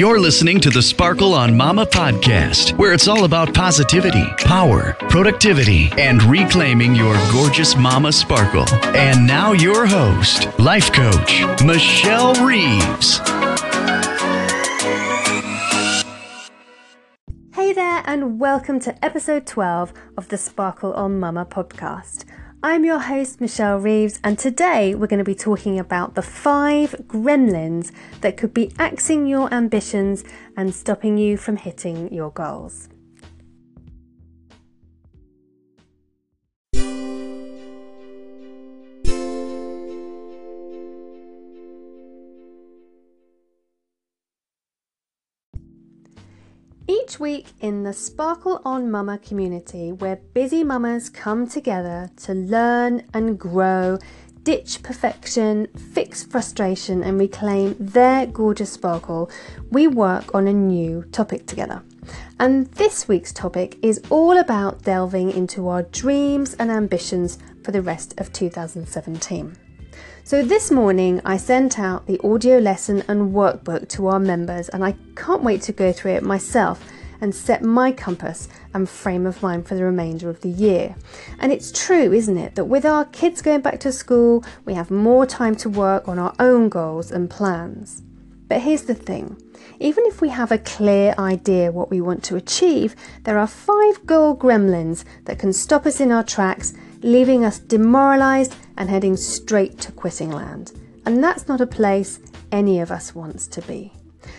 You're listening to the Sparkle on Mama podcast, where it's all about positivity, power, productivity, and reclaiming your gorgeous mama sparkle. And now, your host, life coach, Michelle Reeves. Hey there, and welcome to episode 12 of the Sparkle on Mama podcast. I'm your host, Michelle Reeves, and today we're going to be talking about the five gremlins that could be axing your ambitions and stopping you from hitting your goals. Each week in the Sparkle on Mama community, where busy mamas come together to learn and grow, ditch perfection, fix frustration, and reclaim their gorgeous sparkle, we work on a new topic together. And this week's topic is all about delving into our dreams and ambitions for the rest of 2017. So this morning I sent out the audio lesson and workbook to our members, and I can't wait to go through it myself and set my compass and frame of mind for the remainder of the year. And it's true, isn't it, that with our kids going back to school, we have more time to work on our own goals and plans. But here's the thing even if we have a clear idea what we want to achieve, there are five goal gremlins that can stop us in our tracks leaving us demoralised and heading straight to quitting land. And that's not a place any of us wants to be.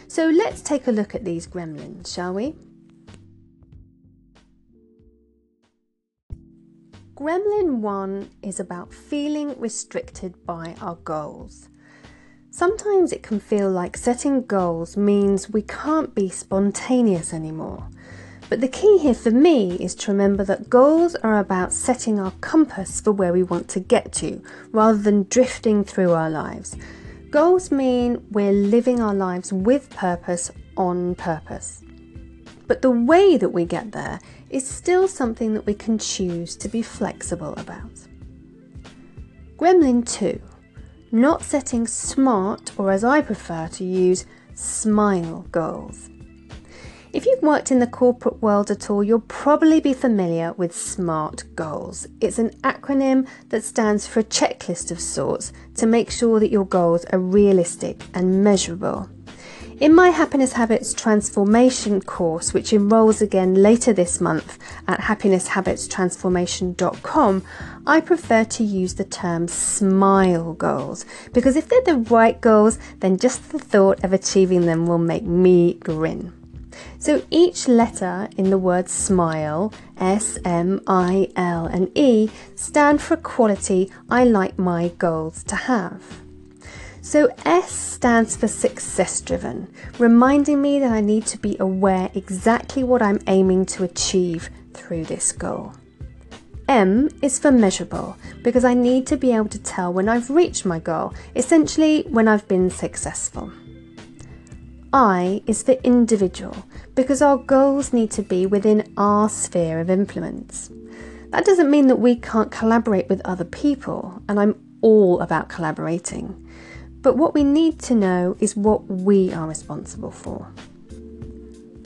So let's take a look at these gremlins, shall we? Gremlin 1 is about feeling restricted by our goals. Sometimes it can feel like setting goals means we can't be spontaneous anymore. But the key here for me is to remember that goals are about setting our compass for where we want to get to rather than drifting through our lives. Goals mean we're living our lives with purpose on purpose. But the way that we get there is still something that we can choose to be flexible about. Gremlin 2 not setting smart, or as I prefer to use, smile goals. If you've worked in the corporate world at all, you'll probably be familiar with SMART goals. It's an acronym that stands for a checklist of sorts to make sure that your goals are realistic and measurable. In my Happiness Habits Transformation course, which enrolls again later this month at happinesshabitstransformation.com, I prefer to use the term SMILE goals because if they're the right goals, then just the thought of achieving them will make me grin. So each letter in the word smile, S, M, I, L, and E, stand for a quality I like my goals to have. So S stands for success driven, reminding me that I need to be aware exactly what I'm aiming to achieve through this goal. M is for measurable because I need to be able to tell when I've reached my goal, essentially when I've been successful. I is for individual because our goals need to be within our sphere of influence. That doesn't mean that we can't collaborate with other people, and I'm all about collaborating. But what we need to know is what we are responsible for.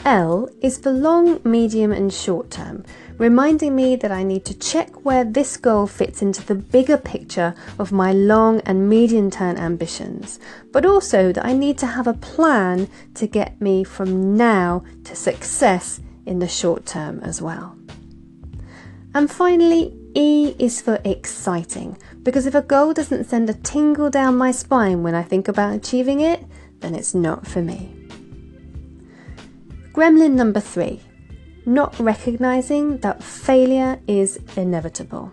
L is for long, medium, and short term, reminding me that I need to check where this goal fits into the bigger picture of my long and medium term ambitions, but also that I need to have a plan to get me from now to success in the short term as well. And finally, E is for exciting, because if a goal doesn't send a tingle down my spine when I think about achieving it, then it's not for me. Gremlin number three not recognizing that failure is inevitable.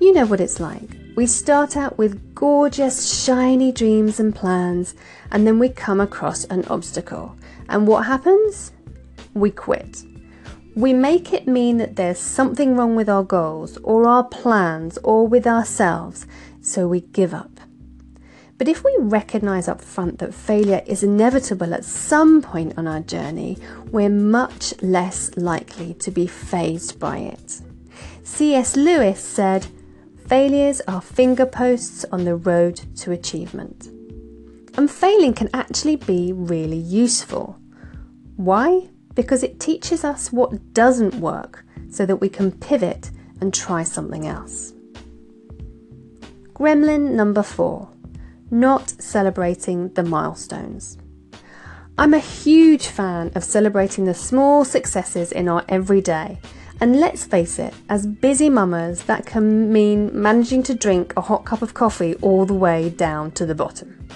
You know what it's like. We start out with gorgeous, shiny dreams and plans, and then we come across an obstacle. And what happens? We quit. We make it mean that there's something wrong with our goals, or our plans, or with ourselves, so we give up. But if we recognize up front that failure is inevitable at some point on our journey, we're much less likely to be phased by it. C.S. Lewis said, Failures are fingerposts on the road to achievement. And failing can actually be really useful. Why? Because it teaches us what doesn't work so that we can pivot and try something else. Gremlin number four not celebrating the milestones. I'm a huge fan of celebrating the small successes in our everyday. And let's face it, as busy mamas, that can mean managing to drink a hot cup of coffee all the way down to the bottom.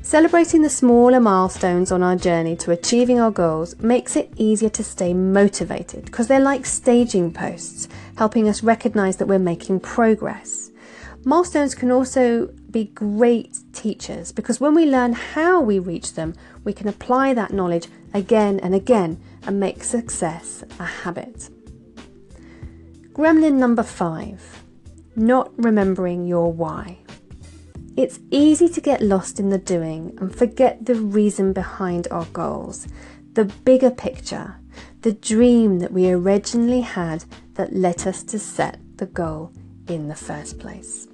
Celebrating the smaller milestones on our journey to achieving our goals makes it easier to stay motivated because they're like staging posts, helping us recognize that we're making progress. Milestones can also be great teachers because when we learn how we reach them, we can apply that knowledge again and again and make success a habit. Gremlin number five not remembering your why. It's easy to get lost in the doing and forget the reason behind our goals, the bigger picture, the dream that we originally had that led us to set the goal in the first place.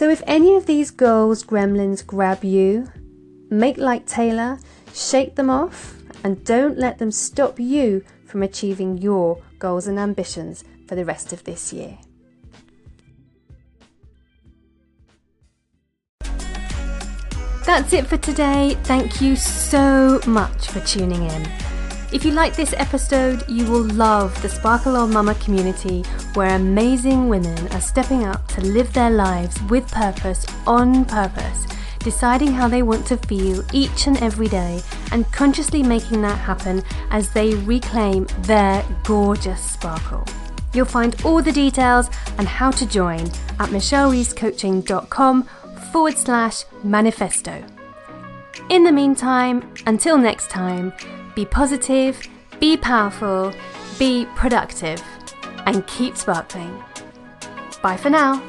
So, if any of these goal gremlins grab you, make like Taylor, shake them off, and don't let them stop you from achieving your goals and ambitions for the rest of this year. That's it for today. Thank you so much for tuning in. If you like this episode, you will love the Sparkle on Mama community where amazing women are stepping up to live their lives with purpose on purpose, deciding how they want to feel each and every day and consciously making that happen as they reclaim their gorgeous sparkle. You'll find all the details and how to join at michellereesecoaching.com forward slash manifesto. In the meantime, until next time, be positive, be powerful, be productive, and keep sparkling. Bye for now.